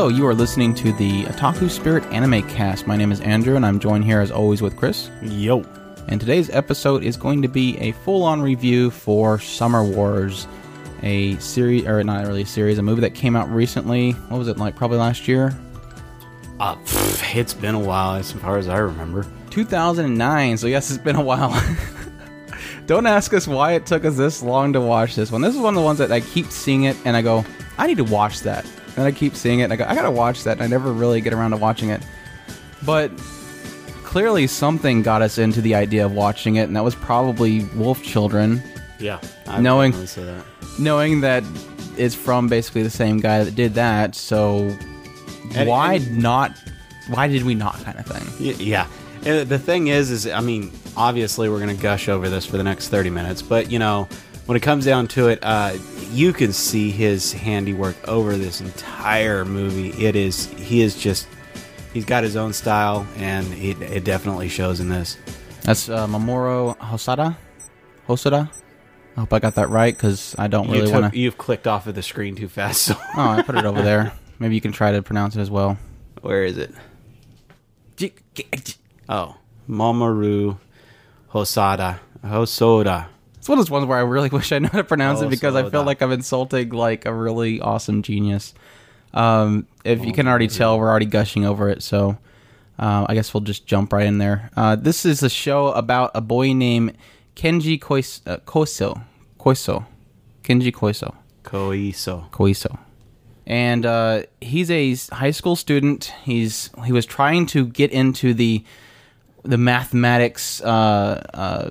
Hello, you are listening to the Otaku Spirit Anime Cast. My name is Andrew, and I'm joined here as always with Chris. Yo. And today's episode is going to be a full on review for Summer Wars, a series, or not really a series, a movie that came out recently. What was it, like probably last year? Uh, pff, it's been a while as far as I remember. 2009, so yes, it's been a while. Don't ask us why it took us this long to watch this one. This is one of the ones that I keep seeing it and I go, I need to watch that. And I keep seeing it and I go, I gotta watch that. And I never really get around to watching it. But clearly something got us into the idea of watching it, and that was probably Wolf Children. Yeah. I Knowing- that. Knowing that it's from basically the same guy that did that, so And- why and- not? Why did we not? Kind of thing. Yeah. And the thing is, is I mean, obviously we're gonna gush over this for the next thirty minutes, but you know, when it comes down to it, uh, you can see his handiwork over this entire movie. It is he is just he's got his own style, and it, it definitely shows in this. That's uh, Mamoru Hosada. Hosada. I hope I got that right because I don't really want to. you've clicked off of the screen too fast. So Oh, I put it over there. Maybe you can try to pronounce it as well. where is it? Oh, Mamoru Hosada. Hosoda. It's one of those ones where I really wish I knew how to pronounce it because I feel like I'm insulting like a really awesome genius. Um, if you can already tell, we're already gushing over it, so uh, I guess we'll just jump right in there. Uh, this is a show about a boy named Kenji Kois- uh, Koiso. Koiso. Kenji Koiso. Koiso. Koiso. And uh, he's a high school student. He's he was trying to get into the the mathematics uh, uh,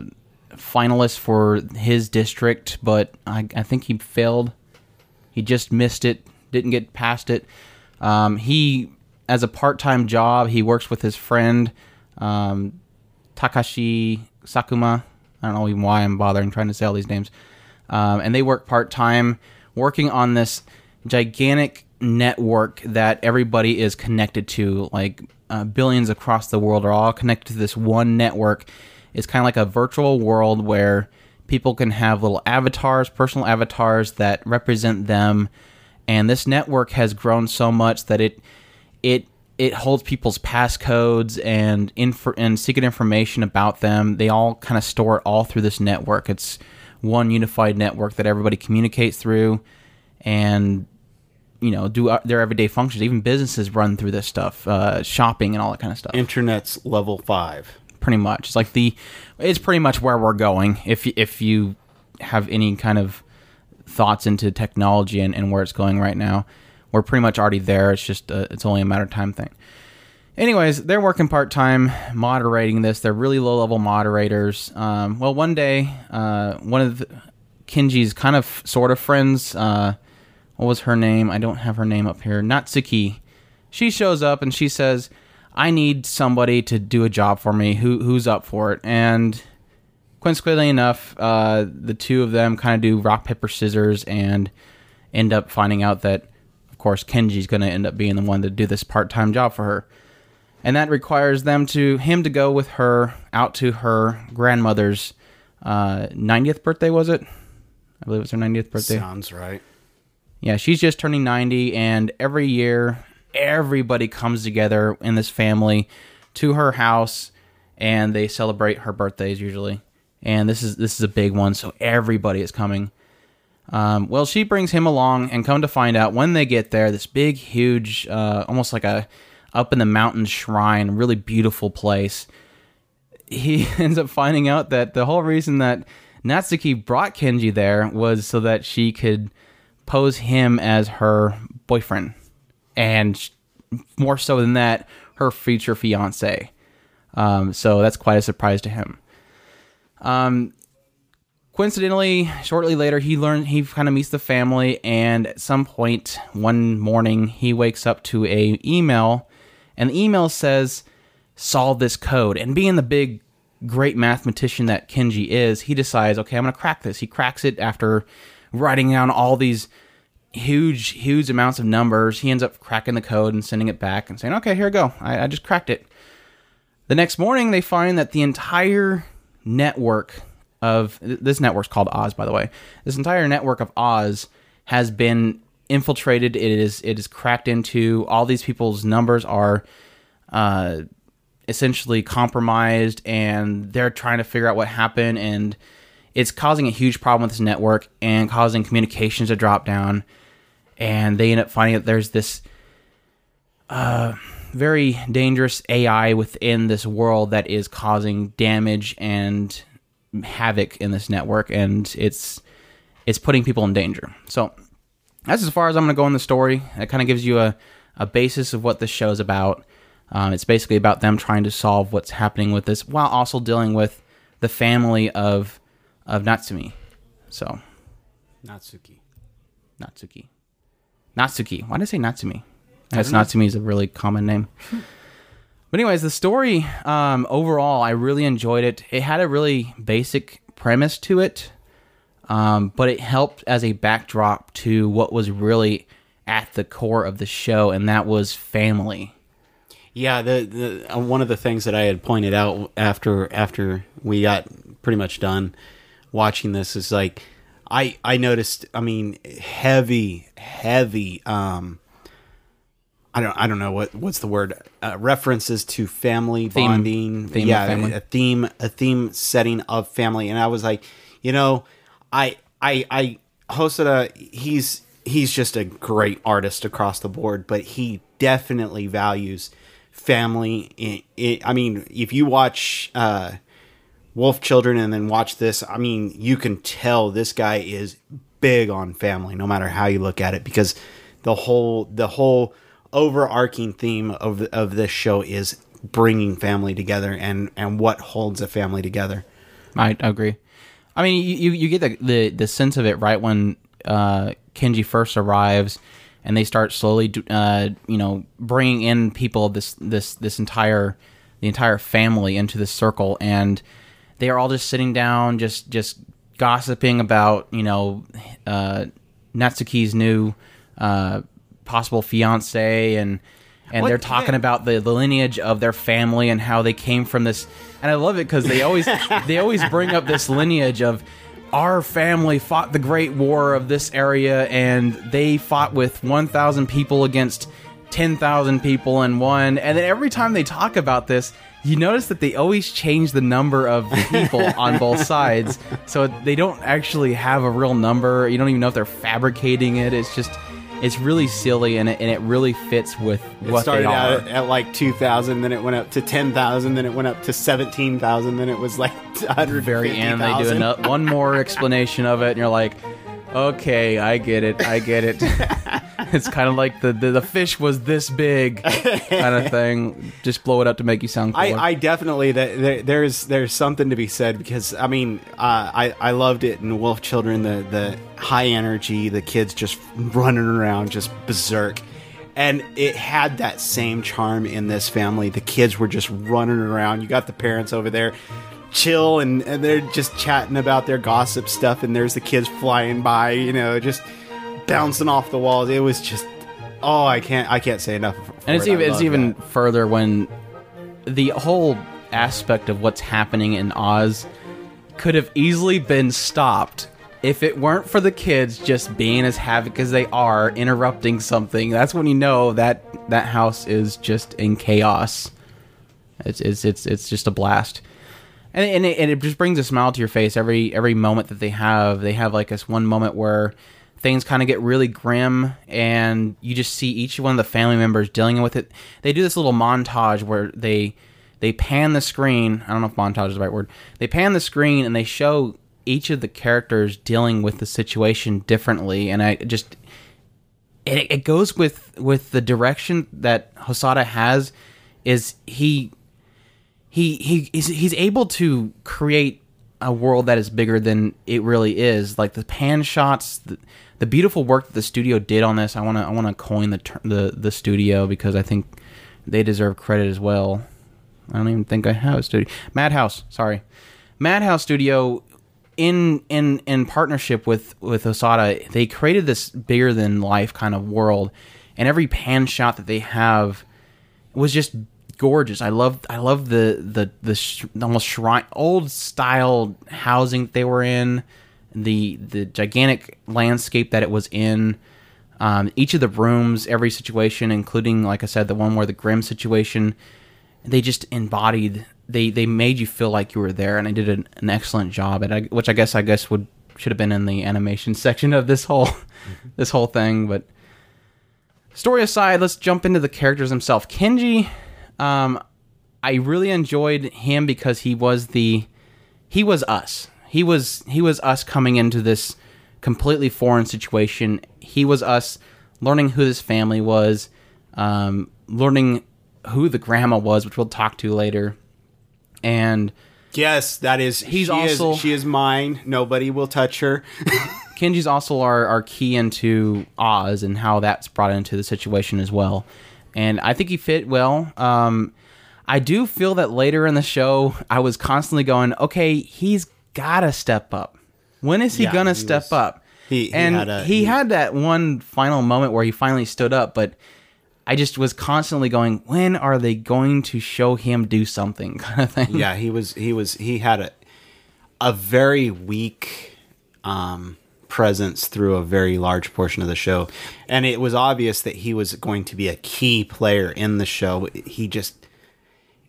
finalist for his district, but I, I think he failed. He just missed it. Didn't get past it. Um, he, as a part-time job, he works with his friend um, Takashi Sakuma. I don't know even why I'm bothering trying to say all these names. Um, and they work part time, working on this gigantic network that everybody is connected to. Like uh, billions across the world are all connected to this one network. It's kind of like a virtual world where people can have little avatars, personal avatars that represent them. And this network has grown so much that it it it holds people's passcodes and infor- and secret information about them. They all kind of store it all through this network. It's one unified network that everybody communicates through, and you know do uh, their everyday functions. Even businesses run through this stuff, uh, shopping and all that kind of stuff. Internet's level five. Pretty much, it's like the it's pretty much where we're going. If if you have any kind of thoughts into technology and, and where it's going right now, we're pretty much already there. It's just uh it's only a matter of time thing. Anyways, they're working part time moderating this. They're really low level moderators. Um, well, one day, uh, one of the, Kinji's kind of sort of friends. Uh, what was her name? I don't have her name up here. Natsuki. she shows up and she says, "I need somebody to do a job for me. Who who's up for it?" And coincidentally enough, uh, the two of them kind of do rock paper scissors and end up finding out that, of course, Kenji's going to end up being the one to do this part time job for her, and that requires them to him to go with her out to her grandmother's uh, 90th birthday. Was it? I believe it's her 90th birthday. Sounds right. Yeah, she's just turning 90, and every year, everybody comes together in this family to her house, and they celebrate her birthdays usually. And this is this is a big one, so everybody is coming. Um, well, she brings him along, and come to find out, when they get there, this big, huge, uh, almost like a up in the mountains shrine, really beautiful place. He ends up finding out that the whole reason that Natsuki brought Kenji there was so that she could pose him as her boyfriend, and more so than that, her future fiance. Um, so that's quite a surprise to him. Um, coincidentally, shortly later, he learned he kind of meets the family, and at some point one morning, he wakes up to a email, and the email says, "Solve this code." And being the big, great mathematician that Kenji is, he decides, okay, I'm gonna crack this. He cracks it after writing down all these huge, huge amounts of numbers. He ends up cracking the code and sending it back and saying, okay, here we go. I, I just cracked it. The next morning, they find that the entire network of this network's called Oz, by the way. This entire network of Oz has been infiltrated. It is it is cracked into. All these people's numbers are uh, essentially compromised, and they're trying to figure out what happened. And it's causing a huge problem with this network and causing communications to drop down. And they end up finding that there's this uh, very dangerous AI within this world that is causing damage and havoc in this network, and it's it's putting people in danger. So that's as far as I'm going to go in the story. It kind of gives you a, a basis of what this show is about. Um, it's basically about them trying to solve what's happening with this, while also dealing with the family of of Natsumi. So Natsuki. Natsuki, Natsuki. Why did I say Natsumi? That's Natsumi is a really common name. But anyways, the story um, overall, I really enjoyed it. It had a really basic premise to it, um, but it helped as a backdrop to what was really at the core of the show, and that was family. Yeah, the, the uh, one of the things that I had pointed out after after we got pretty much done watching this is like I I noticed. I mean, heavy, heavy. Um, I don't I don't know what what's the word uh, references to family Theme. bonding. Theme yeah, family. a theme a theme setting of family, and I was like, you know, I I I Hosoda. He's he's just a great artist across the board, but he definitely values family. In, in, I mean, if you watch. Uh, Wolf Children and then watch this, I mean, you can tell this guy is big on family, no matter how you look at it, because the whole the whole overarching theme of of this show is bringing family together and and what holds a family together. I agree. I mean, you, you, get the, the the sense of it right when uh, Kenji first arrives, and they start slowly, uh, you know, bringing in people this this this entire the entire family into this circle, and they are all just sitting down, just just gossiping about you know uh, Natsuki's new uh, possible fiance and. And What- they're talking about the, the lineage of their family and how they came from this. And I love it because they always they always bring up this lineage of our family fought the Great War of this area, and they fought with one thousand people against ten thousand people and one And then every time they talk about this, you notice that they always change the number of people on both sides, so they don't actually have a real number. You don't even know if they're fabricating it. It's just it's really silly, and it, and it really fits with It what started they are. out at, at like two thousand, then it went up to ten thousand, then it went up to seventeen thousand, then it was like hundred very end they do ano- one more explanation of it and you're like okay i get it i get it it's kind of like the, the the fish was this big kind of thing just blow it up to make you sound cooler. I, I definitely that there, there's there's something to be said because I mean uh, I I loved it in Wolf Children the the high energy the kids just running around just berserk And it had that same charm in this family. The kids were just running around. You got the parents over there chill and, and they're just chatting about their gossip stuff and there's the kids flying by, you know, just bouncing off the walls. It was just oh, I can't I can't say enough. and it's it. Even it's even that. further when the whole aspect of what's happening in Oz could have easily been stopped if it weren't for the kids just being as havoc as they are, interrupting something. That's when you know that that house is just in chaos. It's it's it's it's just a blast. And and it, and it just brings a smile to your face every every moment that they have. They have like this one moment where things kind of get really grim and you just see each one of the family members dealing with it. They do this little montage where they they pan the screen. I don't know if montage is the right word. They pan the screen and they show each of the characters dealing with the situation differently, and I just it, it goes with with the direction that Hosada has. Is he he he he's, he's able to create a world that is bigger than it really is. Like the pan shots, the, the beautiful work that the studio did on this. I want to I want to coin the ter- the the studio because I think they deserve credit as well. I don't even think I have a studio. Madhouse, sorry, Madhouse Studio. In in in partnership with with Osada, they created this bigger than life kind of world, and every pan shot that they have was just gorgeous. I love I love the the the sh- almost shrine old style housing that they were in, the the gigantic landscape that it was in. Um, each of the rooms, every situation, including like I said, the one where the grim situation, they just embodied. They they made you feel like you were there, and they did an, an excellent job. And I, which I guess I guess would should have been in the animation section of this whole this whole thing, but story aside, let's jump into the characters themselves. Kenji, um, I really enjoyed him because he was the he was us. He was he was us coming into this completely foreign situation. He was us learning who this family was, um, learning who the grandma was, which we'll talk to later, and Yes, that is. He's she also- is, she is mine. Nobody will touch her. Kenji's also our, our key into Oz and how that's brought into the situation as well. And I think he fit well. Um, I do feel that later in the show, I was constantly going, okay, he's got to step up. When is he Yeah, going to step was- up? he- he and had a- he he- had that one final moment where he finally stood up, but I just was constantly going, when are they going to show him do something kind of thing? yeah, he was. He was. He had a a very weak um, presence through a very large portion of the show, and it was obvious that he was going to be a key player in the show. He just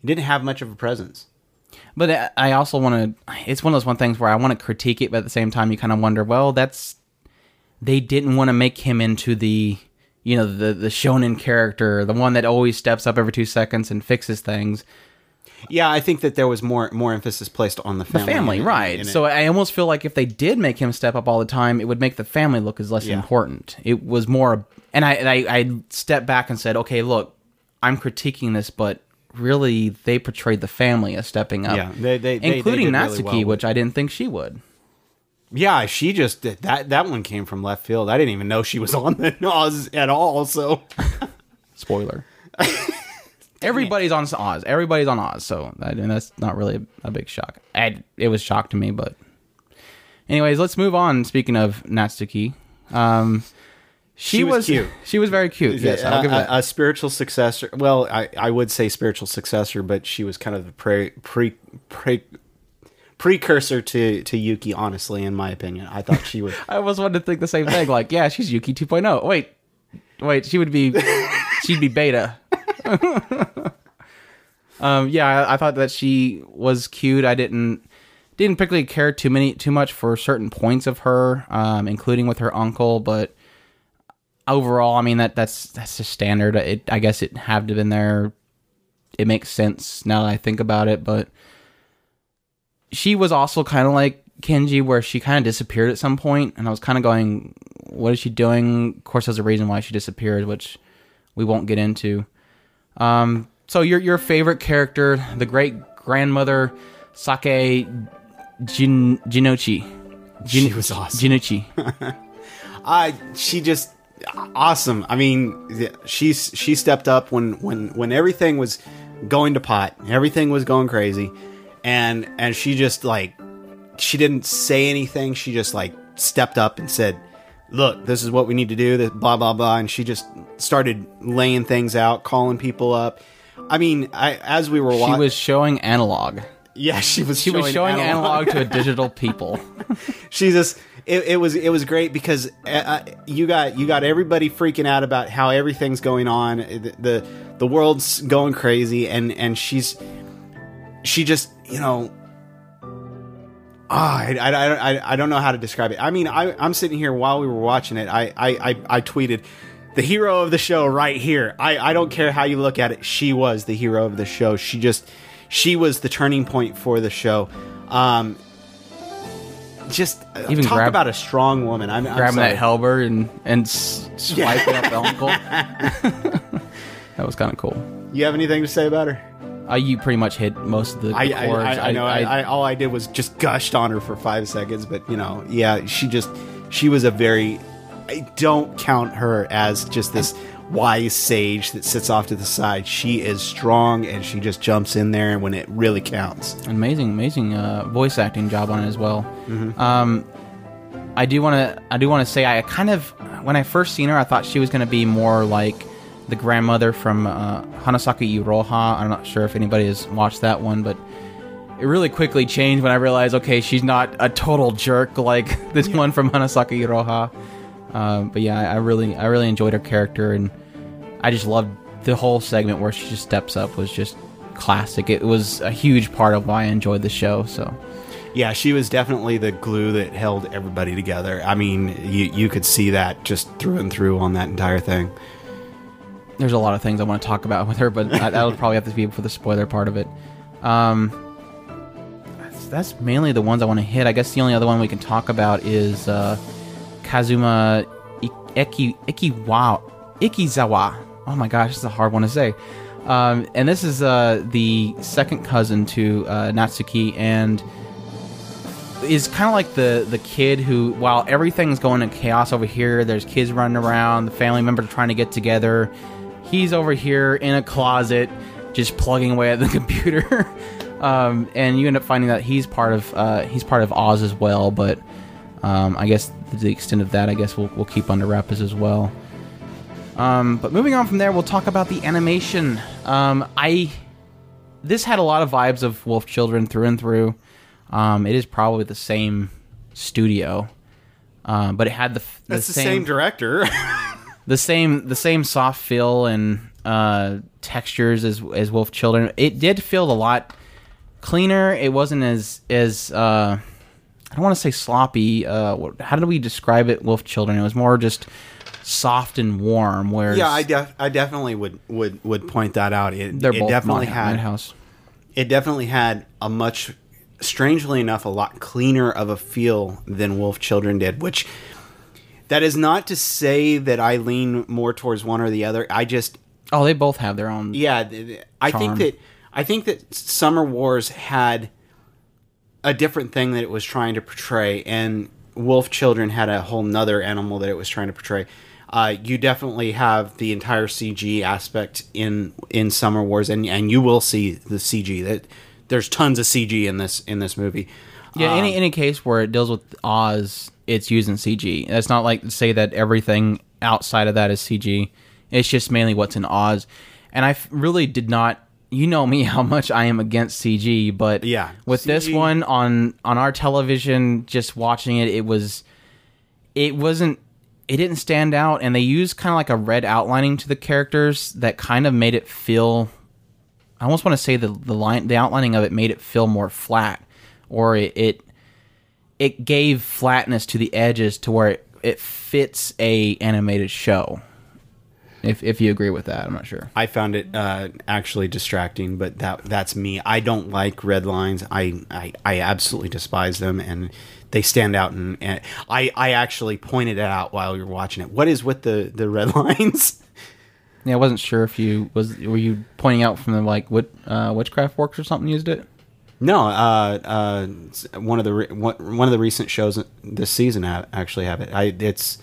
didn't have much of a presence. But I- also want to. It's one of those one things where I want to critique it, but at the same time, you kind of wonder. Well, that's they didn't want to make him into the you know the the shonen character, the one that always steps up every two seconds and fixes things. Yeah, I think that there was more more emphasis placed on the family. The family. in- right? in. So I almost feel like if they did make him step up all the time, it would make the family look as less Yeah. important. It was more, and I, and I I stepped back and said, okay, look, I'm critiquing this, but really they portrayed the family as stepping up, Yeah, they- they- including they did really Natsuki, well which I didn't think she would. yeah, she just did that. That one came from left field. I didn't even know she was on the Oz at all. So Spoiler. Everybody's on Oz. Everybody's on Oz, so I, and that's not really a, a big shock. I, it was shock to me, but anyways, let's move on. Speaking of Natsuki, um, she, She was was, cute. She was very cute. Yes, I'll a, give a- that. a spiritual successor. Well, I, I would say spiritual successor, but she was kind of the pre, pre, pre, precursor to, to Yuki. Honestly, in my opinion, I thought she was. I almost wanted to think the same thing. Like, yeah, she's Yuki 2.0. Wait, wait, she would be, she'd be Beta. um, yeah, I, I thought that she was cute. I didn't didn't particularly care too many too much for certain points of her, um, including with her uncle. But overall, I mean that that's that's just standard. It I guess it had to have been there. It makes sense now that I think about it, but she was also kind of like Kenji, where she kind of disappeared at some point, and I was kind of going, "What is she doing?" Of course, there's a reason why she disappeared, which we won't get into. Um, so your your favorite character, the great grandmother Sake Jin, Jinochi. Jin, She was awesome. Jinichi. I she just awesome. I mean, she she stepped up when when when everything was going to pot, everything was going crazy, and and she just like she didn't say anything. She just like stepped up and said, "Look, this is what we need to do." This blah blah blah, and she just started laying things out, calling people up. I mean, I as we were She watching, was showing analog. yeah, she was She was showing analog to a digital people. she just it, it was it was great because uh, uh, you got you got everybody freaking out about how everything's going on the, the the world's going crazy and and she's she just you know ah I, I, I, I don't know how to describe it I mean I, I'm sitting here while we were watching it I, I, I, I tweeted the hero of the show right here I, I don't care how you look at it she was the hero of the show she just she was the turning point for the show um just uh, Even talk grab- about a strong woman. I'm, I'm Grabbing sorry. that halberd and and swiping up the uncle. that was kind of cool. You have anything to say about her? Uh, you pretty much hit most of the, the I, I, chords. I, I know. I, I, all I did was just gushed on her for five seconds, but you know, yeah, she just she was a very. I don't count her as just this wise sage that sits off to the side. She is strong, and she just jumps in there when it really counts. amazing, amazing uh, voice acting job on it as well. Um, I do want to, I do want to say, I kind of, when I first seen her, I thought she was going to be more like the grandmother from uh, Hanasaki Iroha. I'm not sure if anybody has watched that one, but it really quickly changed when I realized, okay, she's not a total jerk like this one from Hanasaki Iroha. Um, but yeah, I, I really, I really enjoyed her character, and I just loved the whole segment where she just steps up was just classic. It was a huge part of why I enjoyed the show. So Yeah, she was definitely the glue that held everybody together. I mean, you you could see that just through and through on that entire thing. There's a lot of things I want to talk about with her, but that, that'll probably have to be for the spoiler part of it. Um, that's, that's mainly the ones I want to hit. I guess the only other one we can talk about is uh, Kazuma I- Eki Ikiwa Ikizawa. Oh my gosh, this is a hard one to say. Um, and this is uh, the second cousin to uh, Natsuki, and is kind of like the the kid who, while everything's going in chaos over here, there's kids running around, the family members trying to get together. He's over here in a closet, just plugging away at the computer. um, and you end up finding that he's part of uh, he's part of Oz as well. But um, I guess to the extent of that, I guess we'll we'll keep under wraps as well. Um, but moving on from there, we'll talk about the animation. Um, I this had a lot of vibes of Wolf Children through and through. Um, it is probably the same studio, um, but it had the, the That's the same director. the same the same soft feel and uh, textures as as Wolf Children. It did feel a lot cleaner. It wasn't as as uh, I don't want to say sloppy. Uh, how did we describe it? Wolf Children. It was more just soft and warm. Whereas yeah, I, def- I definitely would, would would point that out. It, they're it both definitely Mad- had Madhouse. it definitely had a much strangely enough a lot cleaner of a feel than wolf children did which that is not to say that i lean more towards one or the other i just Oh, they both have their own. yeah i think that i think that summer wars had a different thing that it was trying to portray and wolf children had a whole nother animal that it was trying to portray uh, you definitely have the entire CG aspect in in Summer Wars, and and you will see the CG that there's tons of CG in this in this movie. Yeah, any any case where it deals with Oz, it's using CG. It's not like to say that everything outside of that is CG. It's just mainly what's in Oz. And I f- really did not. You know me how much I am against CG, but Yeah, with this one on on our television, just watching it, it was it wasn't it didn't stand out and they used kind of like a red outlining to the characters that kind of made it feel I almost want to say the the line the outlining of it made it feel more flat or it it, it gave flatness to the edges to where it, it fits a animated show. If if you agree with that, I'm not sure. I found it uh, actually distracting, but that that's me. I don't like red lines. I I, I absolutely despise them, and they stand out. And, and I I actually pointed it out while you were watching it. What is with the the red lines? Yeah, I wasn't sure if you was were you pointing out from the like what uh, witchcraft works or something used it. No, uh, uh, one of the re- one, of the recent shows this season actually have it. I it's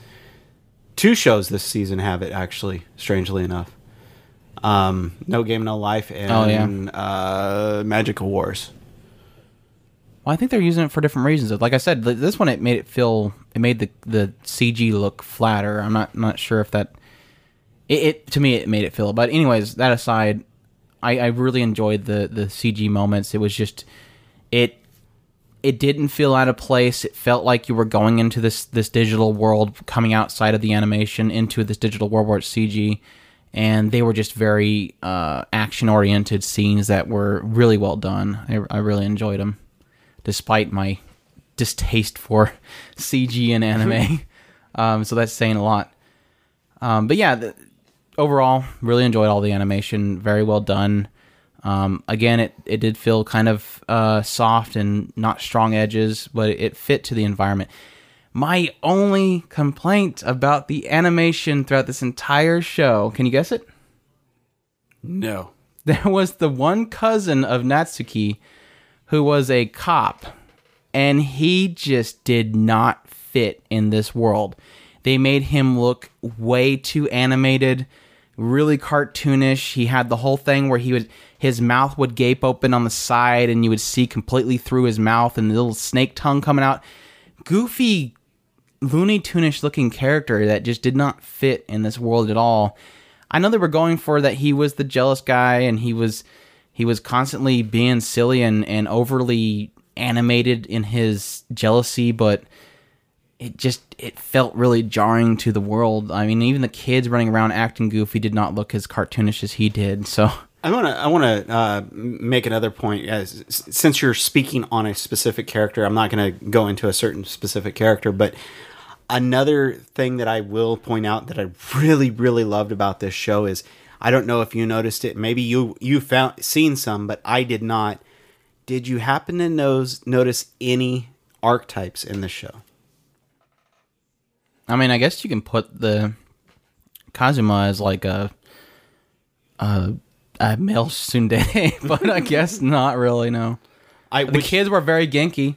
two shows this season have it actually. Strangely enough, um, No Game No Life and Oh, yeah. uh, Magical Wars. Well, I think they're using it for different reasons. Like I said, this one it made it feel it made the the CG look flatter. I'm not not sure if that it, it to me it made it feel. But anyways, that aside, I, I really enjoyed the the CG moments. It was just it it didn't feel out of place. It felt like you were going into this this digital world, coming outside of the animation into this digital world where it's CG, and they were just very uh, action oriented scenes that were really well done. I, I really enjoyed them, despite my distaste for CG and anime. um, so that's saying a lot. Um, but yeah, the, overall, really enjoyed all the animation. Very well done. Um, again, it, it did feel kind of uh, soft and not strong edges, but it fit to the environment. My only complaint about the animation throughout this entire show, can you guess it? No. There was the one cousin of Natsuki who was a cop, and he just did not fit in this world. They made him look way too animated, really cartoonish. He had the whole thing where he would his mouth would gape open on the side and you would see completely through his mouth and the little snake tongue coming out. Goofy Looney Tunish looking character that just did not fit in this world at all. I know they were going for that he was the jealous guy and he was he was constantly being silly and, and overly animated in his jealousy, but it just it felt really jarring to the world. I mean, even the kids running around acting goofy did not look as cartoonish as he did. So I want to. I want to uh, make another point. As since you're speaking on a specific character, I'm not going to go into a certain specific character, but another thing that I will point out that I really, really loved about this show is I don't know if you noticed it. Maybe you you found seen some, but I did not. Did you happen to knows, notice any archetypes in the show? I mean, I guess you can put the Kazuma as like a a, a male tsundere, but I guess not really. No, I the kids were very genki.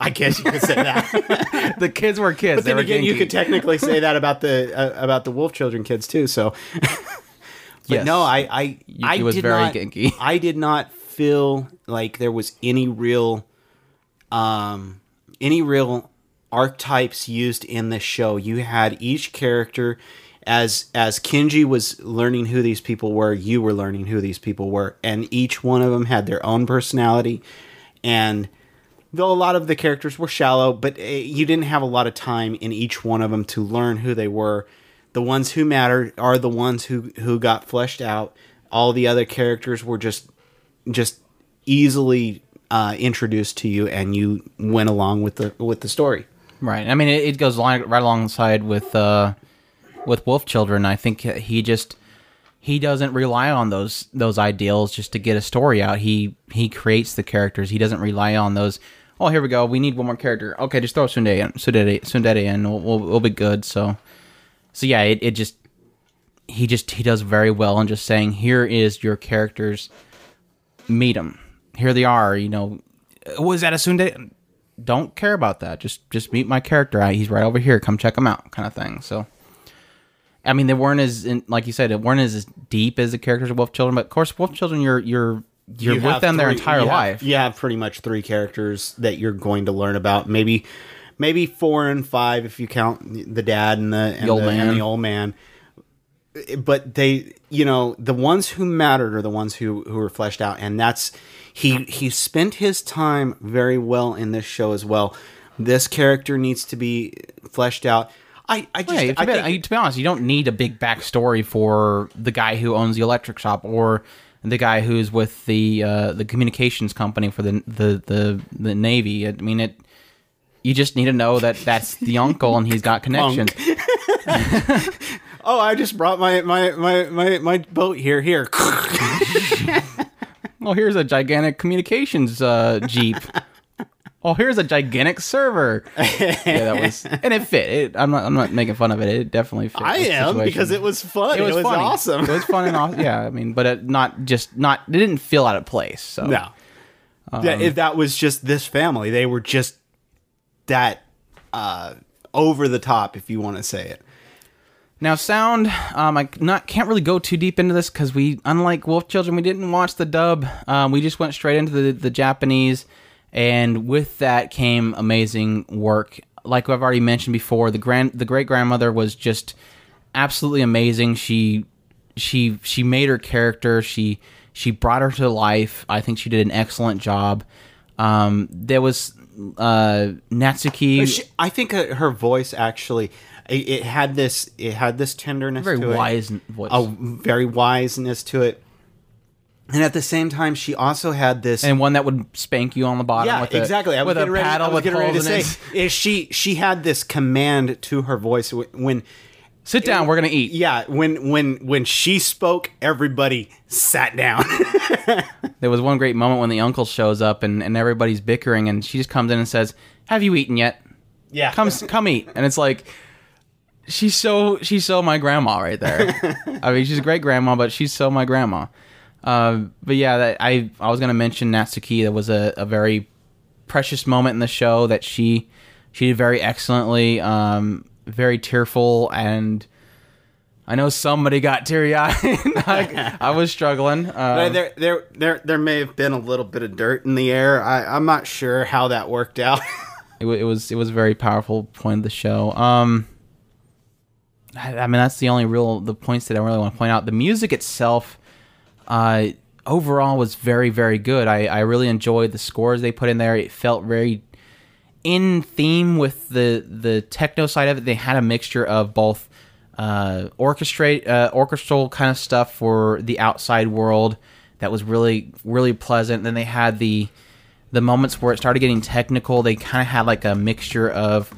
I guess you could say that. The kids were kids. But then they were again, you could technically say that about the uh, about the Wolf Children kids too. So, but Yes. no, I I You- I was did very not, genki. I did not feel like there was any real, um, any real archetypes used in this show. You had each character. As, as Kenji was learning who these people were, you were learning who these people were, and each one of them had their own personality. And though a lot of the characters were shallow, but uh, you didn't have a lot of time in each one of them to learn who they were. The ones who matter are the ones who who got fleshed out. All the other characters were just just easily uh, introduced to you, and you went along with the with the story. Right. I mean, it, it goes right alongside with uh, with Wolf Children. I think he just he doesn't rely on those those ideals just to get a story out. He he creates the characters. He doesn't rely on those. Oh, here we go. We need one more character. Okay, just throw tsundere in. Tsundere, tsundere in. We'll, we'll, we'll be good. So, so yeah, it, it just he just he does very well in just saying here is your characters. Meet them. Here they are. You know, was that a tsundere? Don't care about that. Just just meet my character. He's right over here. Come check him out, kind of thing. So, I mean, they weren't as in, like you said, it weren't as deep as the characters of Wolf Children. But of course, Wolf Children, you're you're you're You with have them their entire you have- life. You have pretty much three characters that you're going to learn about. Maybe maybe four and five if you count the dad and the and, old the, and man. the old man. But they, you know, the ones who mattered are the ones who who were fleshed out, and that's he he spent his time very well in this show as well. This character needs to be fleshed out. I I just Yeah, to, I be, think, to be honest, you don't need a big backstory for the guy who owns the electric shop or the guy who's with the uh, the communications company for the, the the the navy. I mean, it. You just need to know that that's the uncle and he's got connections. oh, I just brought my my my my, my boat here here. Oh, here's a gigantic communications uh, jeep. oh, here's a gigantic server. Yeah, that was, and it fit. It, I'm not. I'm not making fun of it. It definitely fit. I am situation. because it was fun. It was, funny. awesome. It was fun and awesome. Yeah, I mean, but it not just not. It didn't feel out of place. So No. Um, that, if that was just this family, they were just that uh, over the top, if you want to say it. Now, sound, um, I not can't really go too deep into this because we, unlike Wolf Children, we didn't watch the dub. Um, we just went straight into the the Japanese, and with that came amazing work. Like I've already mentioned before, the grand the great grandmother was just absolutely amazing. She she she made her character. She she brought her to life. I think she did an excellent job. Um, there was uh, Natsuki. She, I think uh, her voice actually it, it had this it had this tenderness very wise it, voice. a very wiseness to it, and at the same time she also had this and one that would spank you on the bottom yeah with a, exactly I was with a ready, paddle I was with getting ready to holes in say it. is she she had this command to her voice when Sit down, we're gonna eat. yeah when when when she spoke everybody sat down There was one great moment when the uncle shows up and, and everybody's bickering and she just comes in and says, "Have you eaten yet? yeah Come come eat." And it's like she's so she's so my grandma right there. I mean, she's a great grandma, but she's so my grandma. Uh, but yeah, that, I I was gonna mention Natsuki. That was a, a very precious moment in the show that she she did very excellently. Um, very tearful and. I know somebody got teary eyed. I, I was struggling. Um, there, there, there, there may have been a little bit of dirt in the air. I, I'm not sure how that worked out. it, it was it was a very powerful point of the show. Um, I, mean that's the only real the points that I really want to point out. The music itself, uh, overall was very very good. I I really enjoyed the scores they put in there. It felt very in theme with the the techno side of it. They had a mixture of both uh, orchestrate uh, orchestral kind of stuff for the outside world that was really really pleasant. Then they had the the moments where it started getting technical. They kind of had like a mixture of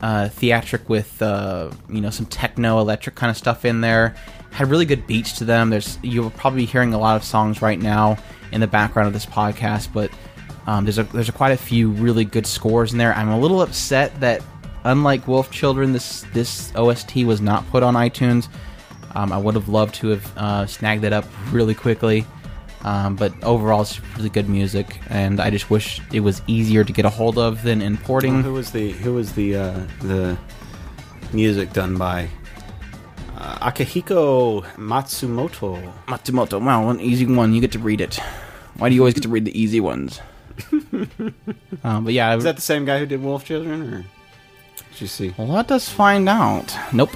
uh, theatric with uh, you know some techno electric kind of stuff in there. Had really good beats to them. There's you'll probably be hearing a lot of songs right now in the background of this podcast, but um, there's a there's a quite a few really good scores in there. I'm a little upset that unlike Wolf Children, this this OST was not put on iTunes. Um, I would have loved to have uh, snagged it up really quickly. Um, but overall, it's really good music, and I just wish it was easier to get a hold of than importing. who was the who was the uh, the music done by uh, Akihiko Matsumoto? Matsumoto, wow, an easy one. You get to read it. Why do you always get to read the easy ones? um, but yeah, Is that the same guy who did Wolf Children, or did you see? well, let us find out. Nope.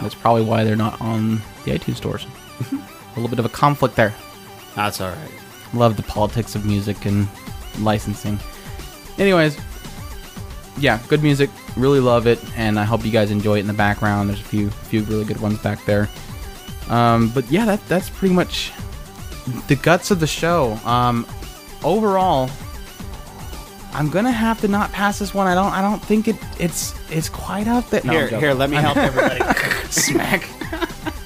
That's probably why they're not on the iTunes stores. a little bit of a conflict there. That's all right. Love the politics of music and licensing. Anyways, yeah, good music. Really love it, and I hope you guys enjoy it in the background. There's a few few really good ones back there. Um, but yeah, that that's pretty much the guts of the show. Um, overall, I'm gonna have to not pass this one. I don't I don't think it it's it's quite up there. No, Here, here, let me help everybody. smack.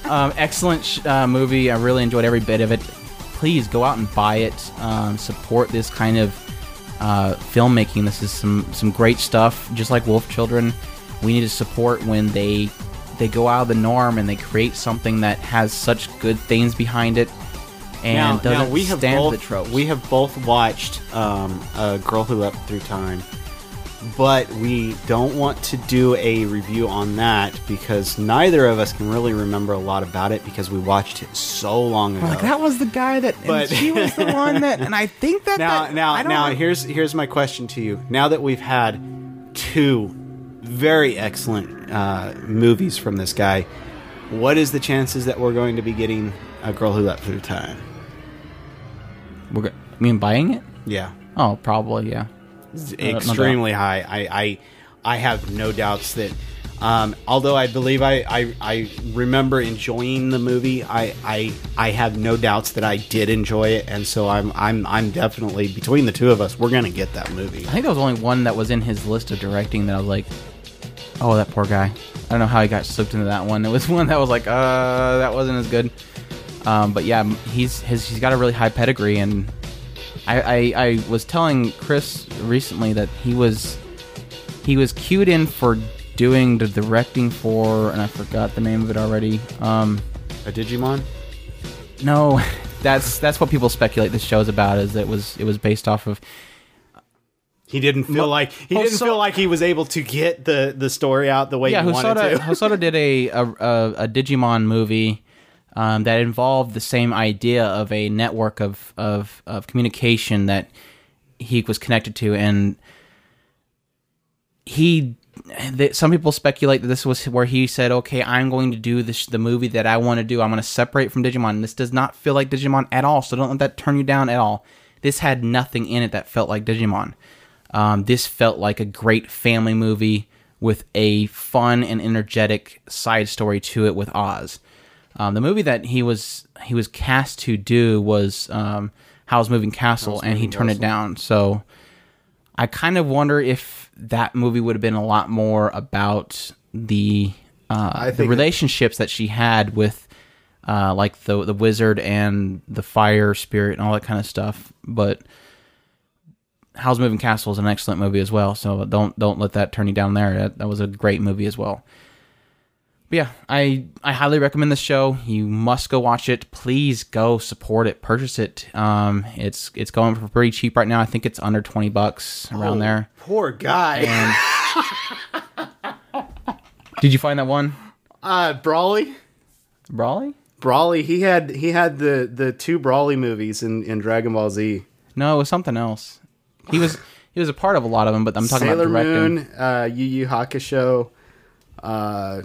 um, excellent sh- uh, movie. I really enjoyed every bit of it. Please go out and buy it. Um, support this kind of uh, filmmaking. This is some some great stuff. Just like Wolf Children, we need to support when they they go out of the norm and they create something that has such good things behind it and now, doesn't now we have stand both the tropes. we have both watched um, a Girl Who Leapt Through Time, but we don't want to do a review on that because neither of us can really remember a lot about it because we watched it so long ago. like that was the guy that, and But- she was the one that, and I think that now, that, now, I don't now, know. here's here's my question to you. Now that we've had two very excellent uh, movies from this guy, what is the chances that we're going to be getting a Girl Who Leapt Through Time? We're go- I mean buying it. Yeah. Oh, probably yeah. No extremely high. I, I I have no doubts that. Um, although I believe I, I, I remember enjoying the movie, I, I I have no doubts that I did enjoy it, and so I'm I'm I'm definitely between the two of us, we're gonna get that movie. I think there was only one that was in his list of directing that I was like, oh, that poor guy. I don't know how he got slipped into that one. It was one that was like, uh, that wasn't as good. Um, but yeah, he's his he's got a really high pedigree, and I, I I was telling Chris recently that he was he was cued in for doing the directing for, and I forgot the name of it already. Um, A Digimon? no, that's that's what people speculate this show is about. Is it was it was based off of. He didn't feel like he didn't feel like he was able to get the the story out the way yeah, he wanted Hosoda, to. Hosoda did a, a, a, a Digimon movie um, that involved the same idea of a network of, of, of communication that he was connected to. And he, that some people speculate that this was where he said, okay, I'm going to do this, the movie that I want to do. I'm going to separate from Digimon. This does not feel like Digimon at all. So don't let that turn you down at all. This had nothing in it that felt like Digimon. Um, this felt like a great family movie with a fun and energetic side story to it with Oz. Um, the movie that he was he was cast to do was um, Howl's Moving Castle, and he turned it down. So I kind of wonder if that movie would have been a lot more about the uh, the relationships that she had with uh, like the the wizard and the fire spirit and all that kind of stuff. But Howl's Moving Castle is an excellent movie as well. So don't don't let that turn you down there. That, that was a great movie as well. But yeah, I I highly recommend this show. You must go watch it. Please go support it, purchase it. Um, it's it's going for pretty cheap right now. I think it's under twenty bucks around there. Poor guy. Did you find that one, uh, Broly. Broly? Broly. He had he had the the two Broly movies in in Dragon Ball Z. No, it was something else. He was he was a part of a lot of them, but I'm talking Sailor about directing. Moon, uh, Yu Yu Hakusho. Uh,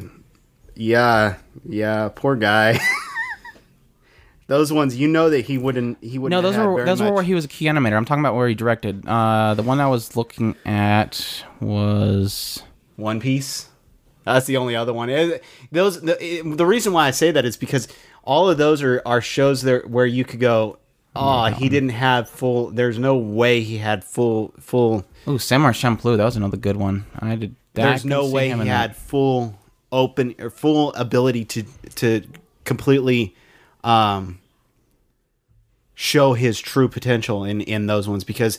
yeah, yeah. Poor guy. those ones, you know that he wouldn't. He wouldn't. No, those were those were where he was a key animator. I'm talking about where he directed. Uh, the one I was looking at was One Piece. That's the only other one. Those the, the reason why I say that is because all of those are are shows there where you could go. Oh, he didn't have full. There's no way he had full full. oh Samurai Champloo. That was another good one. I did. I There's no way he in that. had full open or full ability to to completely um show his true potential in in those ones because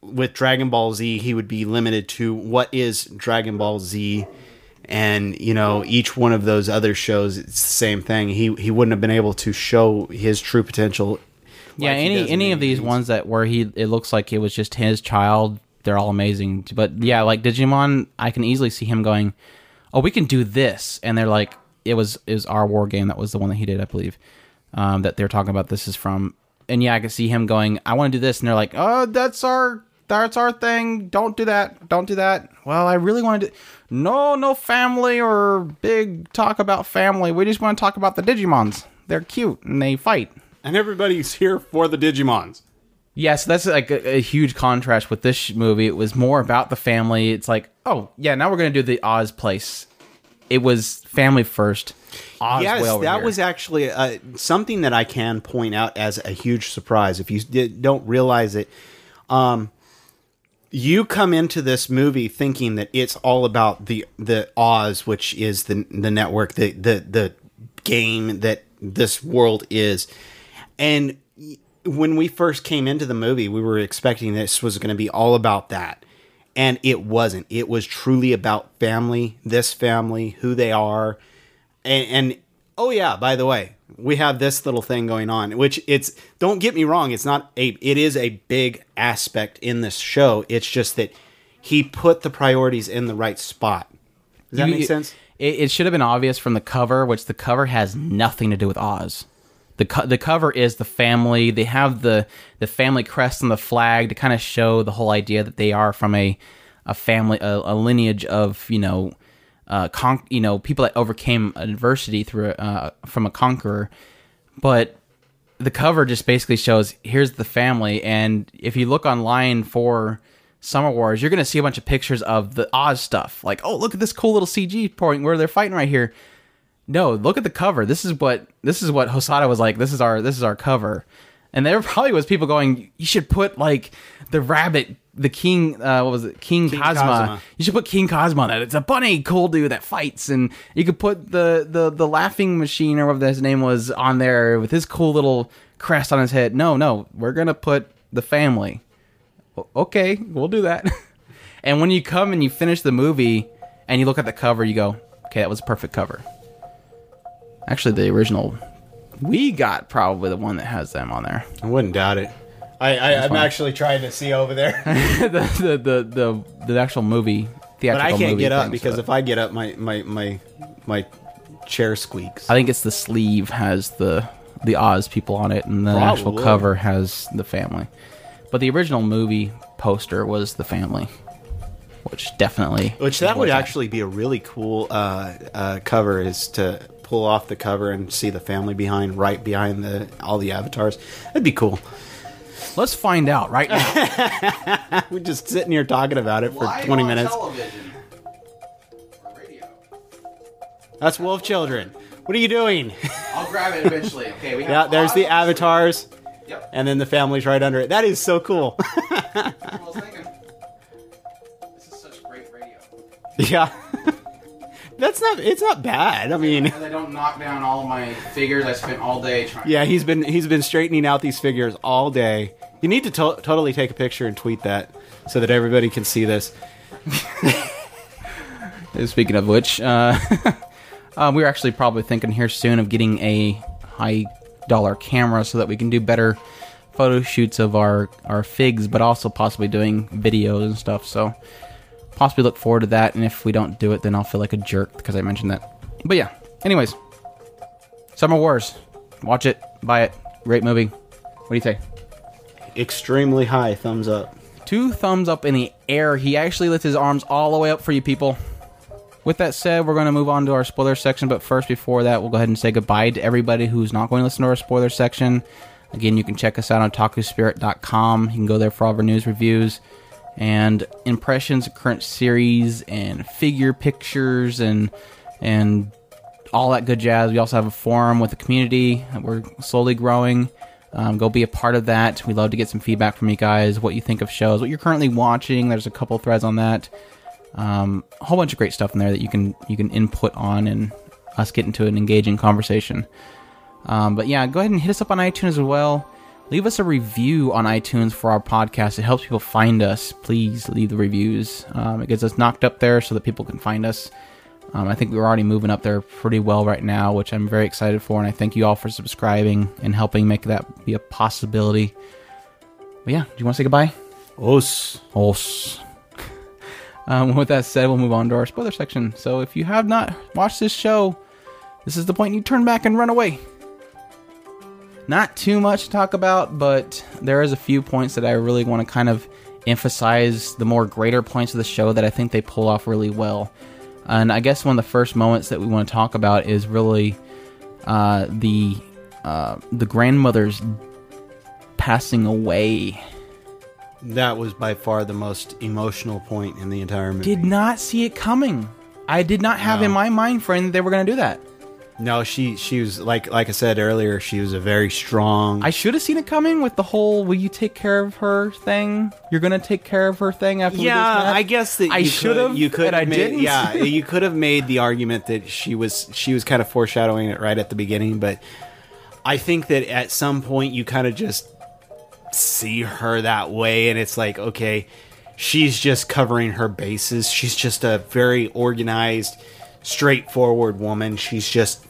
with Dragon Ball Z he would be limited to what is Dragon Ball Z and you know each one of those other shows it's the same thing he he wouldn't have been able to show his true potential Yeah, like any any of these movies. ones that where he it looks like it was just his child, they're all amazing. But yeah, like Digimon, I can easily see him going, "Oh, we can do this," and they're like, "It was it was our war game that was the one that he did, I believe." Um, that they're talking about. This is from, and yeah, I can see him going, "I want to do this," and they're like, "Oh, that's our." That's our thing. Don't do that. Don't do that. Well, I really want to do. No, no family or big talk about family. We just want to talk about the Digimons. They're cute and they fight. and everybody's here for the Digimons Yeah, so that's like a, a huge contrast with this sh- movie. It was more about the family. It's like, oh yeah, now we're gonna do the Oz place. It was family first. Oz yes, that here. was actually uh, something that I can point out as a huge surprise. If you did, don't realize it, um, you come into this movie thinking that it's all about the the Oz, which is the the network, the the the game that this world is, and when we first came into the movie, we were expecting this was going to be all about that. And it wasn't. It was truly about family, this family, who they are. And, and oh yeah, by the way, we have this little thing going on, which it's don't get me wrong, it's not a it is a big aspect in this show. It's just that he put the priorities in the right spot. Does that You- make sense? It, it should have been obvious from the cover, which the cover has nothing to do with Oz. The co- the cover is the family. They have the the family crest and the flag to kind of show the whole idea that they are from a a family a, a lineage of you know uh con- you know people that overcame adversity through uh from a conqueror. But the cover just basically shows here's the family and if you look online for summer wars you're to see a bunch of pictures of the oz stuff like oh look at this cool little cg point where they're fighting right here no look at the cover. This is what this is what Hosoda was like. This is our this is our cover. And there probably was people going you should put like the rabbit the king uh what was it? King, King Kazuma. Kazuma. you should put king Kazuma on that. It's a bunny cool dude that fights. And you could put the the the laughing machine or whatever his name was on there with his cool little crest on his head. No no we're gonna put the family. Okay we'll do that. And when you come and you finish the movie and you look at the cover you go okay that was a perfect cover actually the original we got probably the one that has them on there I wouldn't doubt it. I, I I'm fine. actually trying to see over there, the, the, the the the actual movie but I can't get up because if I get up, my my my my chair squeaks. I think it's the sleeve has the the Oz people on it, and the actual cover has the family. But the original movie poster was the family, which definitely Which that would was actually be a really cool uh, uh, cover is to pull off the cover and see the family behind, right behind the all the avatars. That'd be cool. Let's find out right now. We're just sitting here talking about it for 20 minutes. television or radio. That's Wolf Children. What are you doing? I'll grab it eventually. Okay, we have yeah, there's the avatars, Yep. and then the family's right under it. That is so cool. I yeah. That's not. It's not bad. I mean, And I don't knock down all my figures I spent all day trying. yeah, he's been he's been straightening out these figures all day. You need to to- totally take a picture and tweet that so that everybody can see this. Speaking of which, uh, um, we're actually probably thinking here soon of getting a high dollar camera so that we can do better photo shoots of our our figs, but also possibly doing videos and stuff. So possibly look forward to that. And if we don't do it, then I'll feel like a jerk because I mentioned that. But yeah. Anyways, Summer Wars. Watch it. Buy it. Great movie. What do you say? Extremely high thumbs up. Two thumbs up in the air. He actually lifts his arms all the way up for you people. With that said, we're going to move on to our spoiler section, but first, before that, we'll go ahead and say goodbye to everybody who's not going to listen to our spoiler section. Again, you can check us out on takuspirit.com. You can go there for all of our news reviews and impressions of current series and figure pictures and and all that good jazz. We also have a forum with the community we're slowly growing. Um, go be a part of that. We love to get some feedback from you guys, what you think of shows, what you're currently watching. There's a couple threads on that. Um, a whole bunch of great stuff in there that you can you can input on and us get into an engaging conversation. Um, but yeah, go ahead and hit us up on iTunes as well. Leave us a review on iTunes for our podcast. It helps people find us. Please leave the reviews. Um, it gets us knocked up there so that people can find us. Um, I think we're already moving up there pretty well right now, which I'm very excited for. And I thank you all for subscribing and helping make that be a possibility. But yeah, do you want to say goodbye? Os. Os. Um, with that said, we'll move on to our spoiler section. So if you have not watched this show, this is the point you turn back and run away. Not too much to talk about, but there is a few points that I really want to kind of emphasize the more greater points of the show that I think they pull off really well. And I guess one of the first moments that we want to talk about is really uh, the uh, the grandmother's passing away. That was by far the most emotional point in the entire movie. did not see it coming. I did not have No. in my mind frame that they were going to do that. No, she she was like like I said earlier. She was a very strong. I should have seen it coming with the whole "Will you take care of her?" thing. You're going to take care of her thing after. yeah? I guess that I should have, You could I made, didn't. Yeah, you could have made the argument that she was she was kind of foreshadowing it right at the beginning, but I think that at some point you kind of just see her that way, and it's like okay, she's just covering her bases. She's just a very organized, straightforward woman. She's just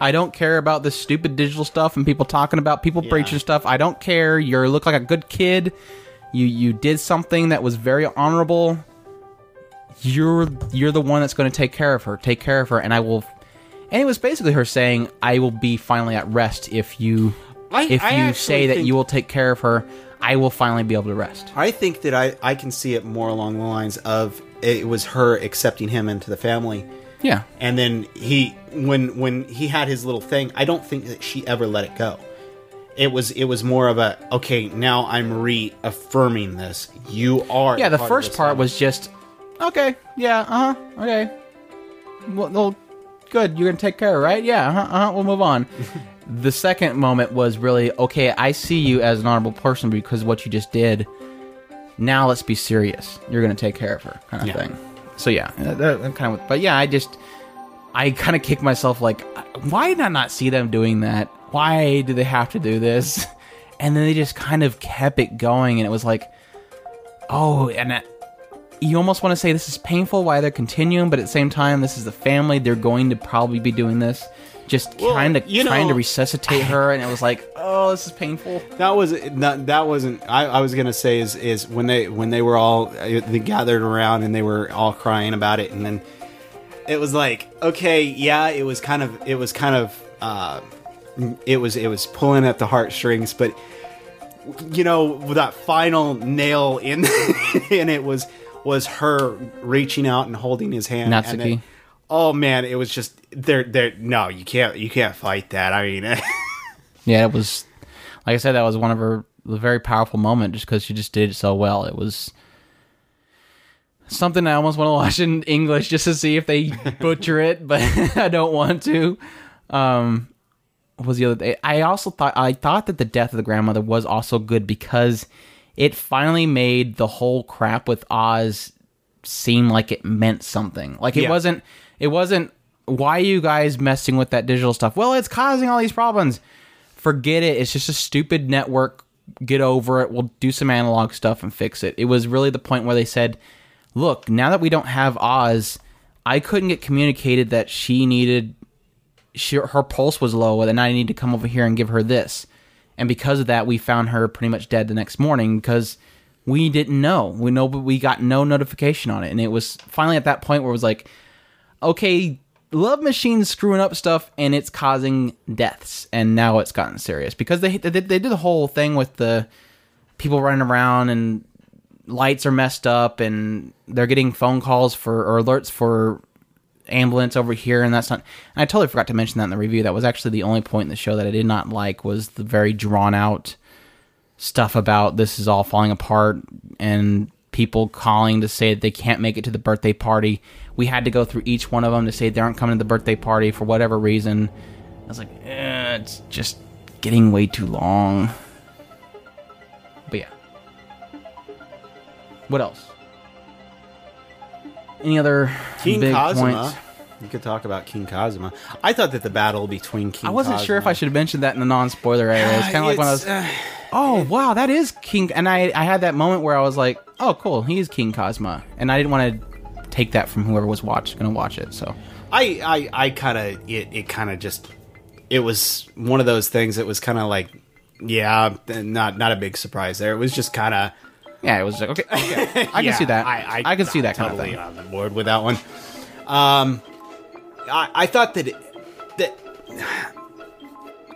I don't care about this stupid digital stuff and people talking about people Yeah. preaching stuff. I don't care. You look like a good kid. You you did something that was very honorable. You're you're the one that's going to take care of her. Take care of her, and I will. And it was basically her saying, "I will be finally at rest if you I- if I you say that you will take care of her. I will finally be able to rest." I think that I, I can see it more along the lines of it was her accepting him into the family. Yeah, And then he when when he had his little thing, I don't think that she ever let it go. It was it was more of a okay, now I'm reaffirming this. You are yeah. The part first part family. was just okay. Yeah. Uh huh. Okay. Well, well, good. You're gonna take care, of right? Yeah. Uh huh. Uh-huh, we'll move on. the second moment was really okay. I see you as an honorable person because of what you just did. Now let's be serious. You're gonna take care of her, kind of Yeah. thing. So yeah, uh, that, that kind of. But yeah, I just I kind of kick myself like, why did I not see them doing that? Why do they have to do this? And then they just kind of kept it going, and it was like, oh, and that, you almost want to say this is painful why they're continuing, but at the same time, this is the family. They're going to probably be doing this. Just Well, kind of you trying to know- resuscitate her, and it was like, oh, this is painful. That was not, that wasn't. I, I was gonna say is is when they when they were all uh, they gathered around and they were all crying about it, and then it was like, okay, yeah, it was kind of it was kind of uh, it was it was pulling at the heartstrings, but you know that final nail in in it was was her reaching out and holding his hand. and Natsuki. then- oh man, it was just there. There, no, you can't you can't fight that. I mean. Yeah, it was like I said, that was one of her a very powerful moment just because she just did it so well. It was something I almost want to watch in English just to see if they butcher it, but I don't want to. Um, what was the other day? I also thought I thought that the death of the grandmother was also good because it finally made the whole crap with Oz seem like it meant something. Like it Yeah. wasn't it wasn't why are you guys messing with that digital stuff? Well, it's causing all these problems. Forget it. It's just a stupid network. Get over it. We'll do some analog stuff and fix it. It was really the point where they said, "Look, now that we don't have Oz, I couldn't get communicated that she needed she, her pulse was low and I need to come over here and give her this. And because of that, we found her pretty much dead the next morning because we didn't know. We know, but we got no notification on it. And it was finally at that point where it was like, okay, Love Machine's screwing up stuff and it's causing deaths. And now it's gotten serious because they, they, they did the whole thing with the people running around and lights are messed up and they're getting phone calls for or alerts for ambulance over here and that's not and I totally forgot to mention that in the review. That was actually the only point in the show that I did not like was the very drawn out stuff about this is all falling apart and people calling to say that they can't make it to the birthday party. We had to go through each one of them to say they aren't coming to the birthday party for whatever reason. I was like, eh, it's just getting way too long. But yeah. What else? Any other King big points? You could talk about King Kazuma. I thought that the battle between King I wasn't sure if I should have mentioned that in the non-spoiler area. It's kind of like when I was, It's, uh, oh wow, that is King, and I I had that moment where I was like, oh cool, he is King Kazuma, and I didn't want to take that from whoever was watch going to watch it. So I I, I kind of it, it kind of just it was one of those things that was kind of like yeah, not not a big surprise there. It was just kind of yeah, it was like okay, okay. I can see that. I, I, can see that kind of thing. on the board with that one. Um, I, I thought that it, that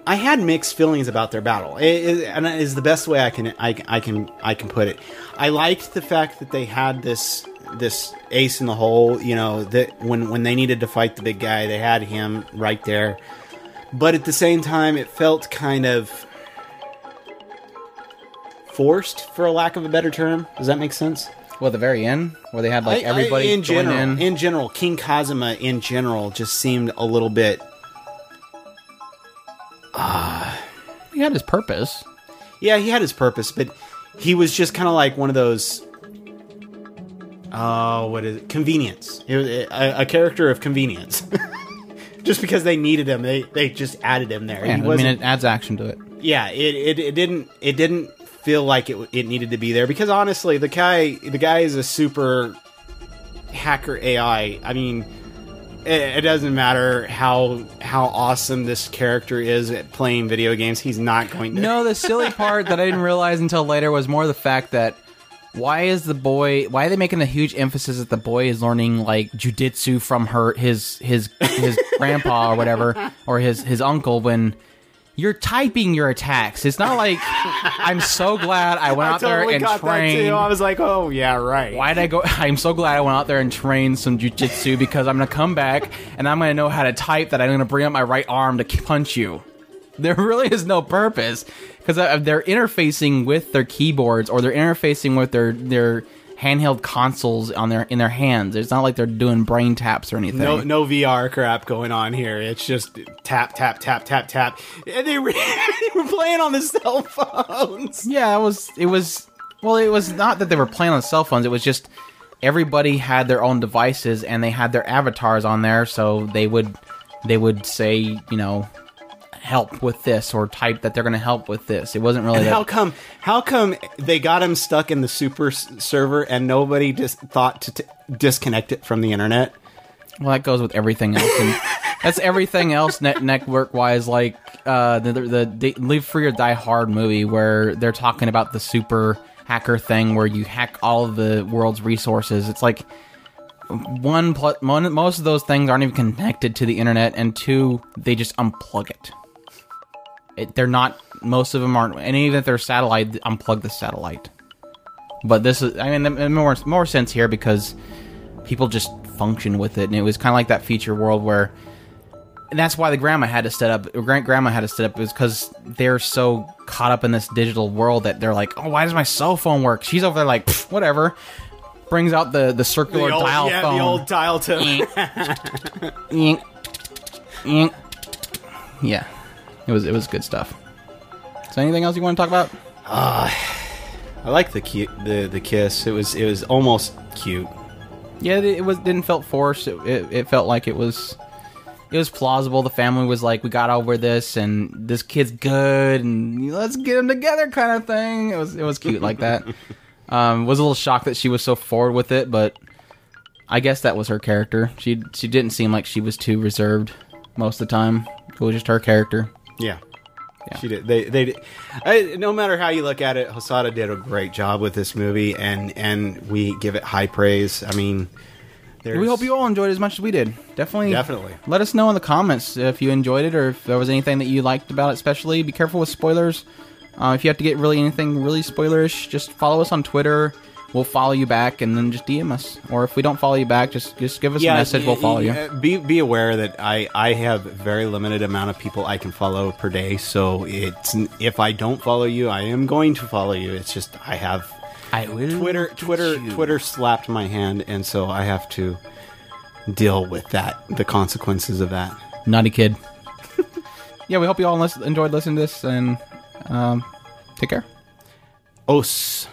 I had mixed feelings about their battle, it, it- and it is the best way I can I, I can I can put it. I liked the fact that they had this this ace in the hole. You know that when when they needed to fight the big guy, they had him right there. But at the same time, it felt kind of forced, for a lack of a better term. Does that make sense? Well, at the very end, where they had like I- I- everybody in join general, in. in general, King Kazuma in general just seemed a little bit. Uh, he had his purpose. Yeah, he had his purpose, but he was just kind of like one of those. Oh, what is it? Convenience. It was a, a character of convenience. just because they needed him, they they just added him there. Yeah, I mean, it adds action to it. yeah, it, it it didn't it didn't feel like it it needed to be there because honestly, the guy the guy is a super hacker AI. I mean, it, it doesn't matter how how awesome this character is at playing video games. He's not going to. No, the silly part that I didn't realize until later was more the fact that why is the boy why are they making a huge emphasis that the boy is learning like jujitsu from her his his his grandpa or whatever or his his uncle when you're typing your attacks. It's not like I'm so glad I went I out there and trained. I was like, oh yeah, right. Why'd I go? I'm so glad I went out there and trained some jujitsu because I'm gonna come back and I'm gonna know how to type that I'm gonna bring up my right arm to punch you. There really is no purpose because uh, they're interfacing with their keyboards or they're interfacing with their their handheld consoles on their in their hands. It's not like they're doing brain taps or anything. No, no VR crap going on here. It's just tap, tap, tap, tap, tap. And they were, they were playing on the cell phones. Yeah, it was. It was. Well, it was not that they were playing on cell phones. It was just everybody had their own devices and they had their avatars on there, so they would they would say, you know, help with this or type that they're going to help with this. It wasn't really And that. how come? How come they got him stuck in the super s- server and nobody just thought to t- disconnect it from the internet? well, that goes with everything else. And That's everything else net network wise, like uh, the the, the Live Free or Die Hard movie, where they're talking about the super hacker thing, where you hack all of the world's resources. It's like one plus one, most of those things aren't even connected to the internet, and two, they just unplug it. It they're not. Most of them aren't, and even if they're satellite, unplug the satellite. But this is, I mean, more more sense here because people just function with it, and it was kind of like that feature world where, and that's why the grandma had to set up. Or grand grandma had to set up is because they're so caught up in this digital world that they're like, oh, why does my cell phone work? She's over there like, whatever. Brings out the the circular The old, dial yeah, phone. the old dial tone. Yink. Yink. Yeah, it was it was good stuff. So anything else you want to talk about? I like the cute, the the kiss. It was it was almost cute. Yeah, it, was didn't felt forced. It, it, it felt like it was it was plausible. The family was like, "We got over this, and this kid's good, and let's get them together," kind of thing. It was it was cute like that. Um, was a little shocked that she was so forward with it, but I guess that was her character. She she didn't seem like she was too reserved most of the time. It was just her character. Yeah. Yeah. She did. They they. Did. I, no matter how you look at it, Hosoda did a great job with this movie, and and we give it high praise. I mean, there's, We hope you all enjoyed it as much as we did. Definitely, Definitely. Let us know in the comments if you enjoyed it or if there was anything that you liked about it. Especially, be careful with spoilers. Uh, if you have to get really anything really spoilerish, just follow us on Twitter. We'll follow you back, and then just DM us. Or if we don't follow you back, just just give us a message. We'll follow you. uh, Be be aware that I I have very limited amount of people I can follow per day. So it's if I don't follow you, I am going to follow you. It's just I have I will. Twitter Twitter Twitter slapped my hand, and so I have to deal with that the consequences of that. Naughty kid. yeah, we hope you all enjoyed listening to this, and um, take care. Os.